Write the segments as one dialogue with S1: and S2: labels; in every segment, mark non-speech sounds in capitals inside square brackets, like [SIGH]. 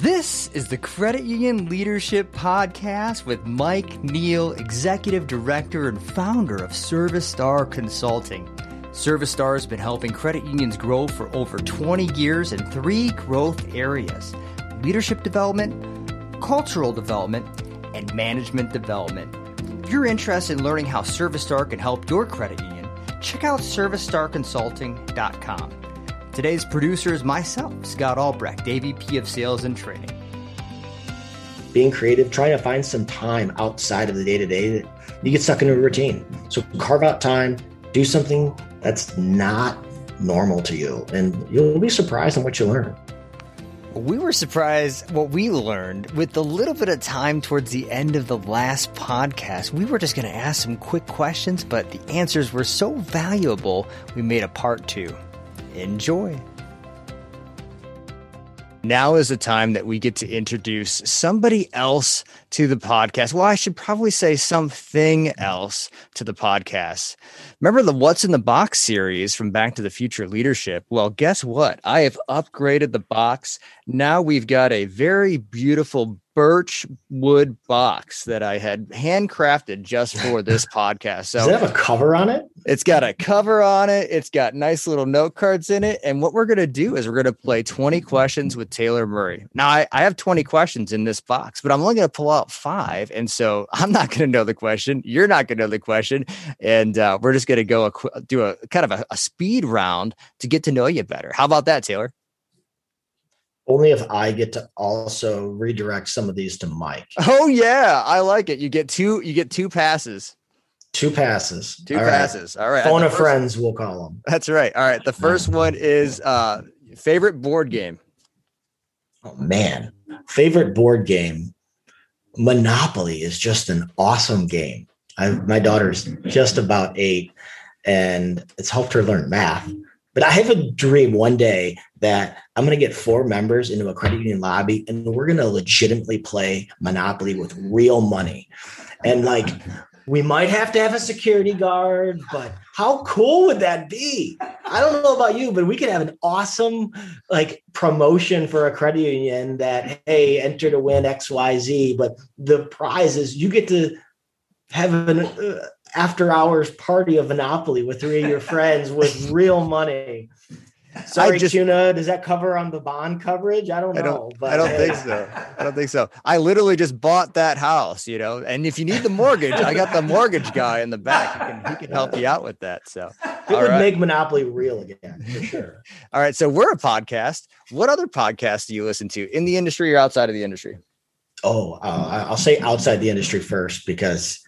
S1: This is the Credit Union Leadership Podcast with Mike Neal, Executive Director and founder of Service Star Consulting. Service Star has been helping credit unions grow for over 20 years in three growth areas leadership development, cultural development, and management development. If you're interested in learning how Service Star can help your credit union, check out ServiceStarConsulting.com. Today's producer is myself, Scott Albrecht, AVP of Sales and Training.
S2: Being creative, trying to find some time outside of the day to day, you get stuck into a routine. So carve out time, do something that's not normal to you, and you'll be surprised on what you learn.
S1: We were surprised what we learned with the little bit of time towards the end of the last podcast. We were just going to ask some quick questions, but the answers were so valuable, we made a part two. Enjoy. Now is the time that we get to introduce somebody else to the podcast. Well, I should probably say something else to the podcast. Remember the What's in the Box series from Back to the Future Leadership? Well, guess what? I have upgraded the box. Now we've got a very beautiful birch wood box that I had handcrafted just for this [LAUGHS] podcast. So
S2: Does it have a cover on it?
S1: It's got a cover on it. It's got nice little note cards in it. And what we're going to do is we're going to play 20 questions with Taylor Murray. Now, I, I have 20 questions in this box, but I'm only going to pull out five. And so [LAUGHS] I'm not going to know the question. You're not going to know the question. And uh, we're just going to go a, do a kind of a, a speed round to get to know you better. How about that, Taylor?
S2: only if I get to also redirect some of these to Mike.
S1: Oh yeah, I like it. You get two. You get two passes.
S2: Two passes.
S1: Two All passes. Right. All right.
S2: Phone of friends, we'll call them.
S1: That's right. All right. The first one is uh favorite board game.
S2: Oh man, favorite board game. Monopoly is just an awesome game. I, my daughter's just about eight, and it's helped her learn math. But I have a dream one day that I'm going to get four members into a credit union lobby and we're going to legitimately play Monopoly with real money. And like, we might have to have a security guard, but how cool would that be? I don't know about you, but we could have an awesome like promotion for a credit union that, hey, enter to win XYZ. But the prize is you get to have an uh, after hours party of Monopoly with three of your friends with real money. [LAUGHS] Sorry, just, Tuna. Does that cover on the bond coverage? I don't know. I
S1: don't, but I don't think so. [LAUGHS] I don't think so. I literally just bought that house, you know. And if you need the mortgage, I got the mortgage guy in the back. He can, he can help you out with that. So
S2: it would right. make Monopoly real again for sure. [LAUGHS]
S1: All right. So we're a podcast. What other podcasts do you listen to in the industry or outside of the industry?
S2: Oh, uh, I'll say outside the industry first because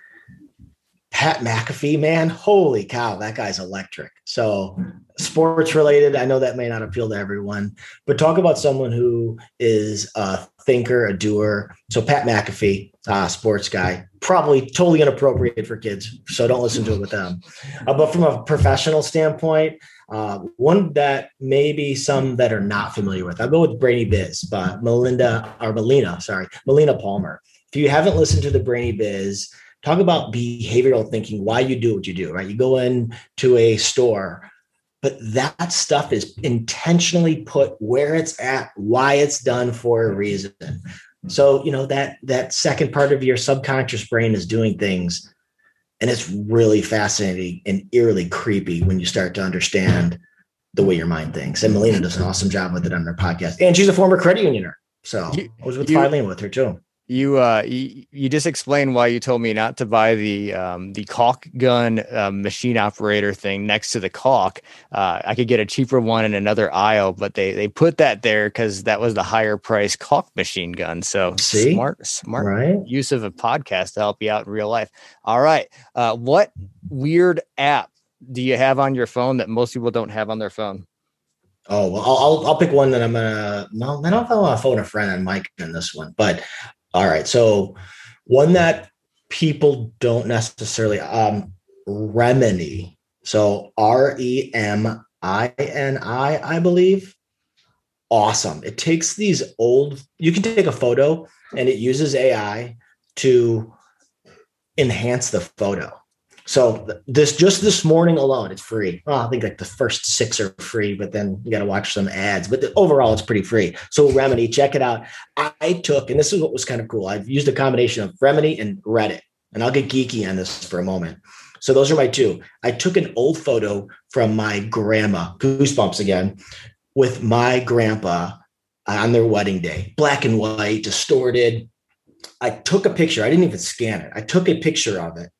S2: Pat McAfee, man, holy cow, that guy's electric. So, sports related, I know that may not appeal to everyone, but talk about someone who is a thinker, a doer. So, Pat McAfee, uh, sports guy, probably totally inappropriate for kids. So, don't listen to it with them. Uh, but from a professional standpoint, uh, one that maybe some that are not familiar with, I'll go with Brainy Biz, but Melinda or Melina, sorry, Melina Palmer. If you haven't listened to the Brainy Biz, talk about behavioral thinking, why you do what you do, right? You go into a store, but that stuff is intentionally put where it's at, why it's done for a reason. So, you know, that that second part of your subconscious brain is doing things and it's really fascinating and eerily creepy when you start to understand the way your mind thinks. And Melina does an awesome job with it on her podcast. And she's a former credit unioner. So I was with you, with her too
S1: you uh you, you, just explained why you told me not to buy the um the caulk gun uh, machine operator thing next to the caulk uh i could get a cheaper one in another aisle but they they put that there because that was the higher price caulk machine gun so
S2: See?
S1: smart smart right? use of a podcast to help you out in real life all right uh what weird app do you have on your phone that most people don't have on their phone
S2: Oh well, I'll I'll pick one that I'm gonna. No, I don't know if I want to phone a friend on Mike in this one, but all right. So one that people don't necessarily um Remini. So R E M I N I, I believe. Awesome. It takes these old, you can take a photo and it uses AI to enhance the photo. So this just this morning alone, it's free. Well, I think like the first six are free, but then you got to watch some ads. But the, overall, it's pretty free. So Remini, check it out. I took, and this is what was kind of cool. I've used a combination of Remini and Reddit, and I'll get geeky on this for a moment. So those are my two. I took an old photo from my grandma, goosebumps again, with my grandpa on their wedding day, black and white, distorted. I took a picture. I didn't even scan it. I took a picture of it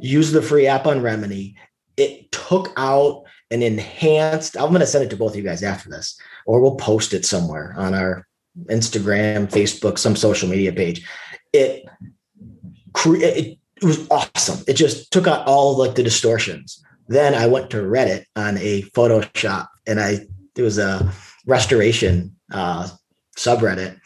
S2: use the free app on Remini. It took out an enhanced, I'm going to send it to both of you guys after this, or we'll post it somewhere on our Instagram, Facebook, some social media page. It, it, was awesome. It just took out all like the distortions. Then I went to Reddit on a Photoshop and I, it was a restoration uh, subreddit.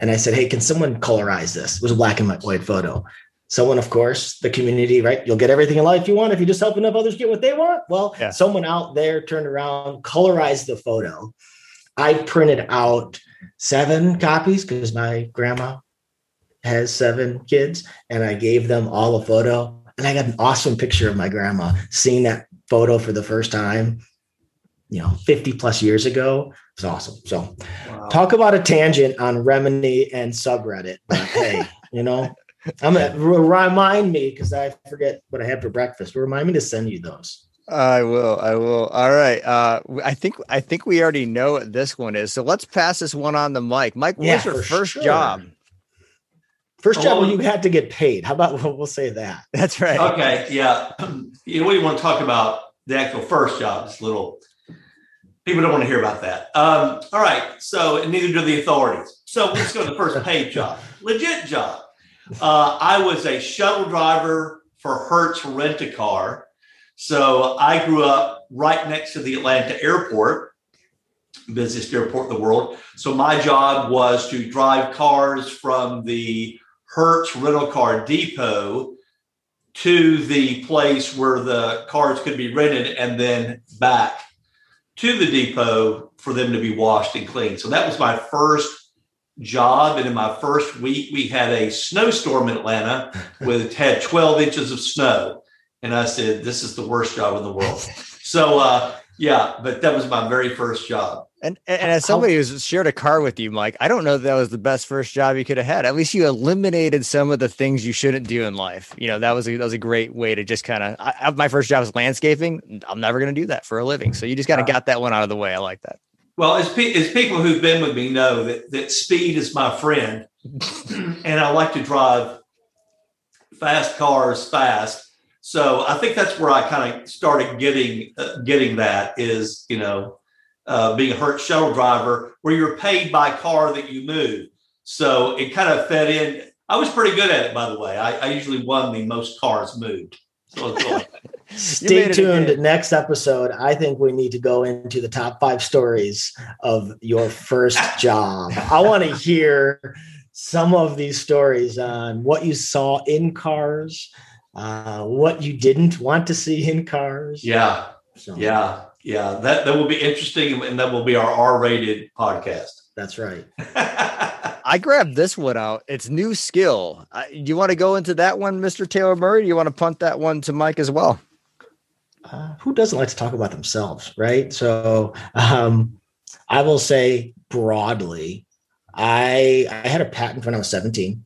S2: And I said, Hey, can someone colorize this? It was a black and white photo someone of course the community right? You'll get everything in life you want if you just help enough others get what they want. Well yeah. someone out there turned around colorized the photo. I printed out seven copies because my grandma has seven kids and i gave them all a photo. And i got an awesome picture of my grandma seeing that photo for the first time you know 50 plus years ago. It's awesome. So wow. talk about a tangent on Remini and subreddit but hey you know I'm gonna remind me because I forget what I had for breakfast. Remind me to send you those.
S1: I will. I will. All right. Uh, I think I think we already know what this one is. So let's pass this one on the mic. Mike, what yeah, was your first sure. job?
S2: First job when you had to get paid. How about [LAUGHS] we'll say that?
S1: That's right.
S3: Okay. Yeah. You know, what? You want to talk about the actual first job. It's a little people don't want to hear about that. Um, all right. So, and neither do the authorities. So let's go to the first paid job, legit job. Uh, I was a shuttle driver for Hertz Rent a Car. So I grew up right next to the Atlanta airport, busiest airport in the world. So my job was to drive cars from the Hertz rental car depot to the place where the cars could be rented and then back to the depot for them to be washed and cleaned. So that was my first job. And in my first week, we had a snowstorm in Atlanta [LAUGHS] with had 12 inches of snow. And I said, this is the worst job in the world. So uh, yeah, but that was my very first job.
S1: And, and as somebody who's shared a car with you, Mike, I don't know that, that was the best first job you could have had. At least you eliminated some of the things you shouldn't do in life. You know, that was a, that was a great way to just kind of. My first job was landscaping. I'm never going to do that for a living. So you just kind of got that one out of the way. I like that.
S3: Well, as, pe- as people who've been with me know that, that speed is my friend, [LAUGHS] and I like to drive fast cars fast. So I think that's where I kind of started getting uh, getting that is you know uh, being a Hertz shuttle driver where you're paid by car that you move. So it kind of fed in. I was pretty good at it, by the way. I, I usually won the most cars moved. So [LAUGHS]
S2: Stay tuned. Next episode, I think we need to go into the top five stories of your first [LAUGHS] job. I want to hear some of these stories on what you saw in cars, uh, what you didn't want to see in cars.
S3: Yeah. So. Yeah. Yeah. That, that will be interesting. And that will be our R rated podcast.
S2: That's right. [LAUGHS]
S1: I grabbed this one out. It's new skill. Uh, you want to go into that one, Mr. Taylor Murray? Do you want to punt that one to Mike as well?
S2: Uh, who doesn't like to talk about themselves, right? So um, I will say broadly, I I had a patent when I was 17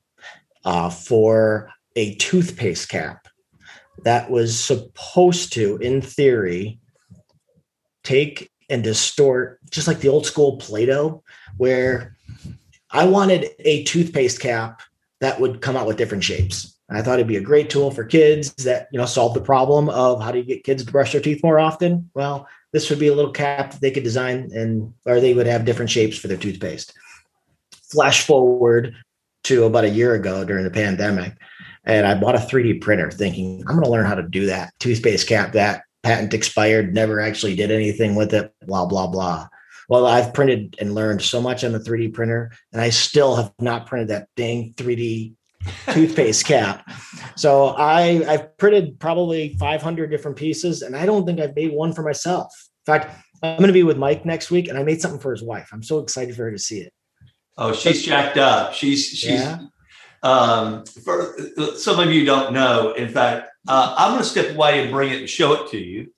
S2: uh, for a toothpaste cap that was supposed to, in theory, take and distort just like the old school Play-Doh, where I wanted a toothpaste cap that would come out with different shapes. I thought it'd be a great tool for kids that, you know, solve the problem of how do you get kids to brush their teeth more often? Well, this would be a little cap that they could design and or they would have different shapes for their toothpaste. Flash forward to about a year ago during the pandemic, and I bought a 3D printer thinking I'm going to learn how to do that toothpaste cap that patent expired, never actually did anything with it, blah, blah, blah. Well, I've printed and learned so much on the 3D printer, and I still have not printed that dang 3D [LAUGHS] toothpaste cap. So I I've printed probably 500 different pieces, and I don't think I've made one for myself. In fact, I'm going to be with Mike next week, and I made something for his wife. I'm so excited for her to see it.
S3: Oh, she's jacked up. She's she's. Yeah. Um, for some of you don't know, in fact, Uh, I'm going to step away and bring it and show it to you.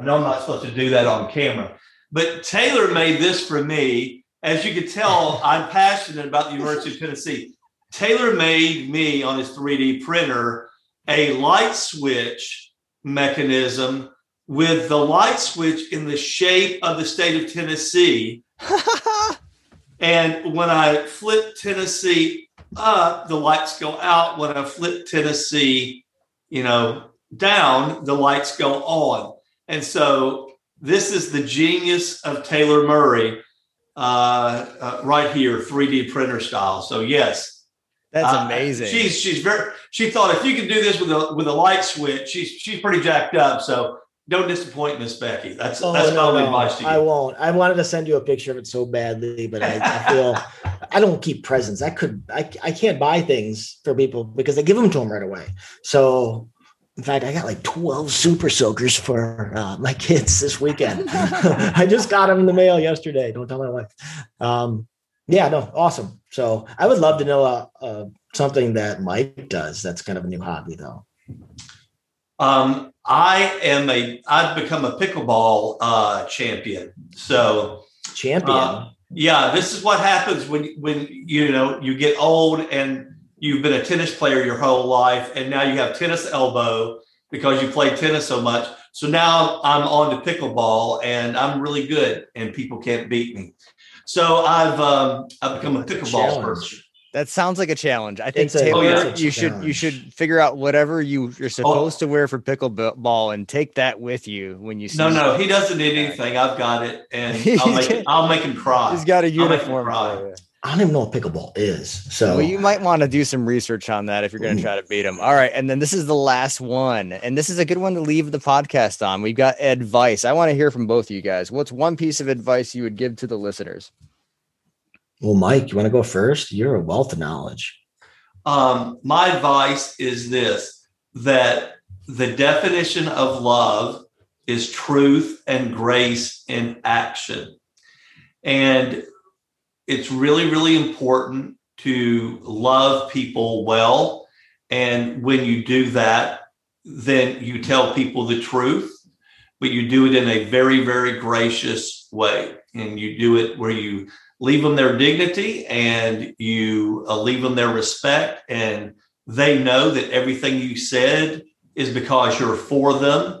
S3: I know I'm not supposed to do that on camera, but Taylor made this for me. As you can tell, [LAUGHS] I'm passionate about the University of Tennessee. Taylor made me on his 3D printer a light switch mechanism with the light switch in the shape of the state of Tennessee. [LAUGHS] and when I flip Tennessee up, the lights go out. When I flip Tennessee, you know, down, the lights go on. And so this is the genius of Taylor Murray uh, uh, right here, 3D printer style. So yes,
S1: that's
S3: uh,
S1: amazing.
S3: she's she's very. She thought if you can do this with a with a light switch, she's she's pretty jacked up. So don't disappoint Miss Becky. That's
S2: Oh,
S3: that's
S2: no,
S3: my
S2: no,
S3: advice to you.
S2: I won't. I wanted to send you a picture of it so badly, but I, I feel [LAUGHS] I don't keep presents. I could I I can't buy things for people because I give them to them right away. So in fact, I got like 12 super soakers for uh, my kids this weekend. [LAUGHS] I just got them in the mail yesterday. Don't tell my wife. Um, yeah, no, awesome. So I would love to know uh, uh, something that Mike does. That's kind of a new hobby, though.
S3: Um, I am a I've become a pickleball uh, champion. So
S2: Champion.
S3: uh, yeah, this is what happens when when you know you get old and you've been a tennis player your whole life, and now you have tennis elbow because you played tennis so much. So now I'm on to pickleball, and I'm really good, and people can't beat me. So I've um, I've become a
S2: That's a
S3: pickleball person.
S1: That sounds like a challenge. I think
S2: a-
S1: Taylor,
S3: Oh, yeah.
S1: you should you should figure out whatever you you're supposed to wear for pickleball and take that with you when you see.
S3: No, no, he doesn't need anything. I've got it, and [LAUGHS] I'll make I'll make him cry.
S1: He's got a
S3: I'll make him
S1: uniform.
S3: Cry.
S1: for you.
S2: I don't even know what pickleball is. So
S1: Well, you might want to do some research on that if you're going to try to beat him. All right, and then this is the last one, and this is a good one to leave the podcast on. We've got advice. I want to hear from both of you guys. What's one piece of advice you would give to the listeners?
S2: Well, Mike, you want to go first? You're a wealth of knowledge.
S3: Um, my advice is this that the definition of love is truth and grace in action. And it's really, really important to love people well. And when you do that, then you tell people the truth, but you do it in a very, very gracious way. And you do it where you leave them their dignity and you uh, leave them their respect and they know that everything you said is because you're for them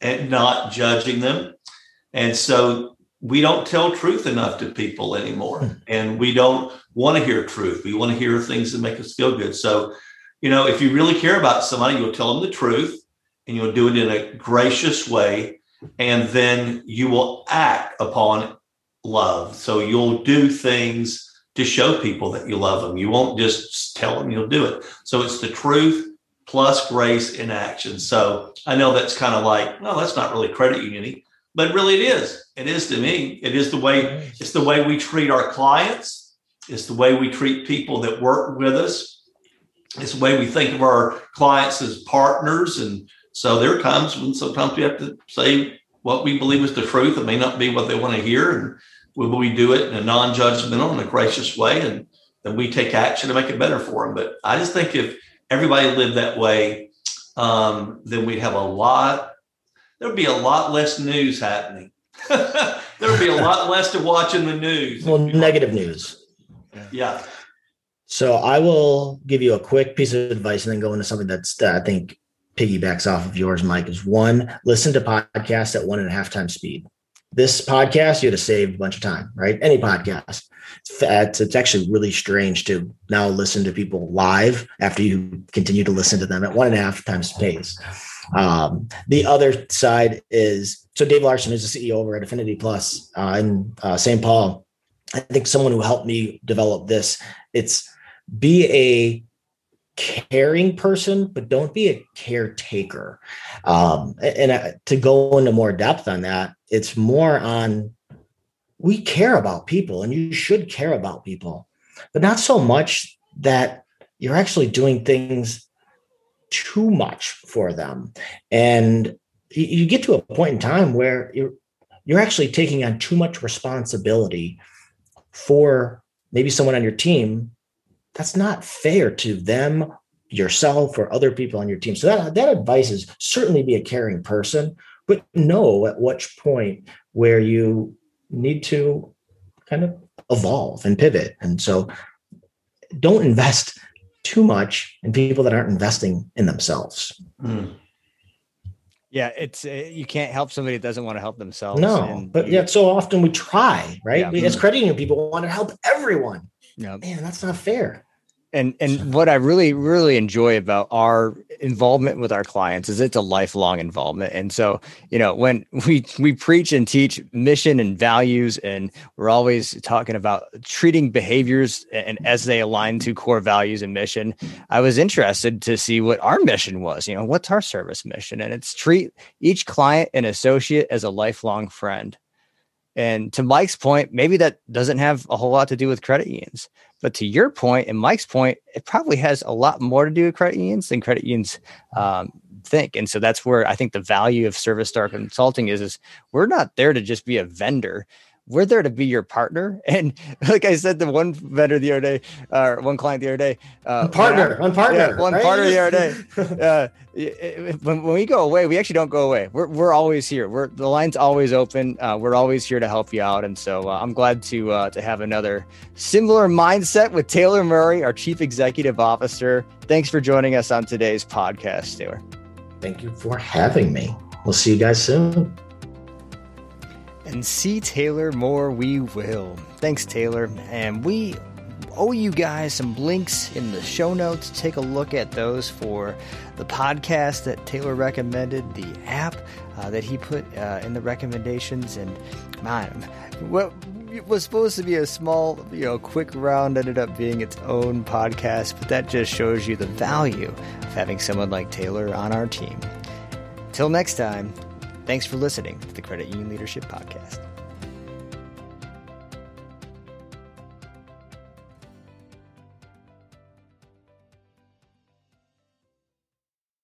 S3: and not judging them and so we don't tell truth enough to people anymore hmm. and we don't want to hear truth we want to hear things that make us feel good so you know if you really care about somebody you'll tell them the truth and you'll do it in a gracious way and then you will act upon love. So you'll do things to show people that you love them. You won't just tell them you'll do it. So it's the truth plus grace in action. So I know that's kind of like, well, that's not really credit union but really it is. It is to me. It is the way, it's the way we treat our clients. It's the way we treat people that work with us. It's the way we think of our clients as partners. And so there are times when sometimes we have to say what we believe is the truth. It may not be what they want to hear. And we, we do it in a non-judgmental and a gracious way. And then we take action to make it better for them. But I just think if everybody lived that way, um, then we'd have a lot, there'd be a lot less news happening. [LAUGHS] there'd be a lot less to watch in the news.
S2: Well, negative news.
S3: Yeah.
S2: So I will give you a quick piece of advice and then go into something that's that I think piggybacks off of yours, Mike. Is one, listen to podcasts at one and a half times speed. This podcast, you had to save a bunch of time, right? Any podcast. It's, it's actually really strange to now listen to people live after you continue to listen to them at one and a half times pace. Um, the other side is so Dave Larson is the CEO over at Affinity Plus uh, in uh, St. Paul. I think someone who helped me develop this. It's be a caring person, but don't be a caretaker. Um, and uh, to go into more depth on that, it's more on we care about people and you should care about people, but not so much that you're actually doing things too much for them. And you, get to a point in time where you're you're actually taking on too much responsibility for maybe someone on your team that's not fair to them yourself or other people on your team. So that, that advice is certainly be a caring person, but know at which point where you need to kind of evolve and pivot. And so don't invest too much in people that aren't investing in themselves. Mm.
S1: Yeah, it's uh, you can't help somebody that doesn't want to help themselves.
S2: No, but yet so often we try, right? Yeah. As credit union people want to help everyone. Yeah, man, that's not fair
S1: and and what I really really enjoy about our involvement with our clients is it's a lifelong involvement. And so, you know, when [LAUGHS] we we preach and teach mission and values, and we're always talking about treating behaviors and as they align to core values and mission, I was interested to see what our mission was. You know, what's our service mission? And it's treat each client and associate as a lifelong friend. And to Mike's point, maybe that doesn't have a whole lot to do with credit unions. But to your point and Mike's point, it probably has a lot more to do with credit unions than credit unions um, think. And so that's where I think the value of Service Star Consulting is, is we're not there to just be a vendor we're there to be your partner. [LAUGHS] And like I said, the one vendor the other day, or uh, one client the other day,
S2: uh, partner, one partner, yeah,
S1: one right? partner the other day. [LAUGHS] Uh, when, when we go away, we actually don't go away. We're, we're always here. We're the line's always open. Uh, we're always here to help you out. And so uh, I'm glad to uh, to have another similar mindset with Taylor Murray, our Chief Executive Officer. Thanks for joining us on today's podcast, Taylor.
S2: Thank you for having me. We'll see you guys soon
S1: and see Taylor more we will. Thanks, Taylor. And we owe you guys some links in the show notes. Take a look at those for the podcast that Taylor recommended, the app uh, that he put uh, in the recommendations, and man, what was supposed to be a small, you know, quick round ended up being its own podcast. But that just shows you the value of having someone like Taylor on our team. Till next time, Thanks for listening to the Credit Union Leadership Podcast.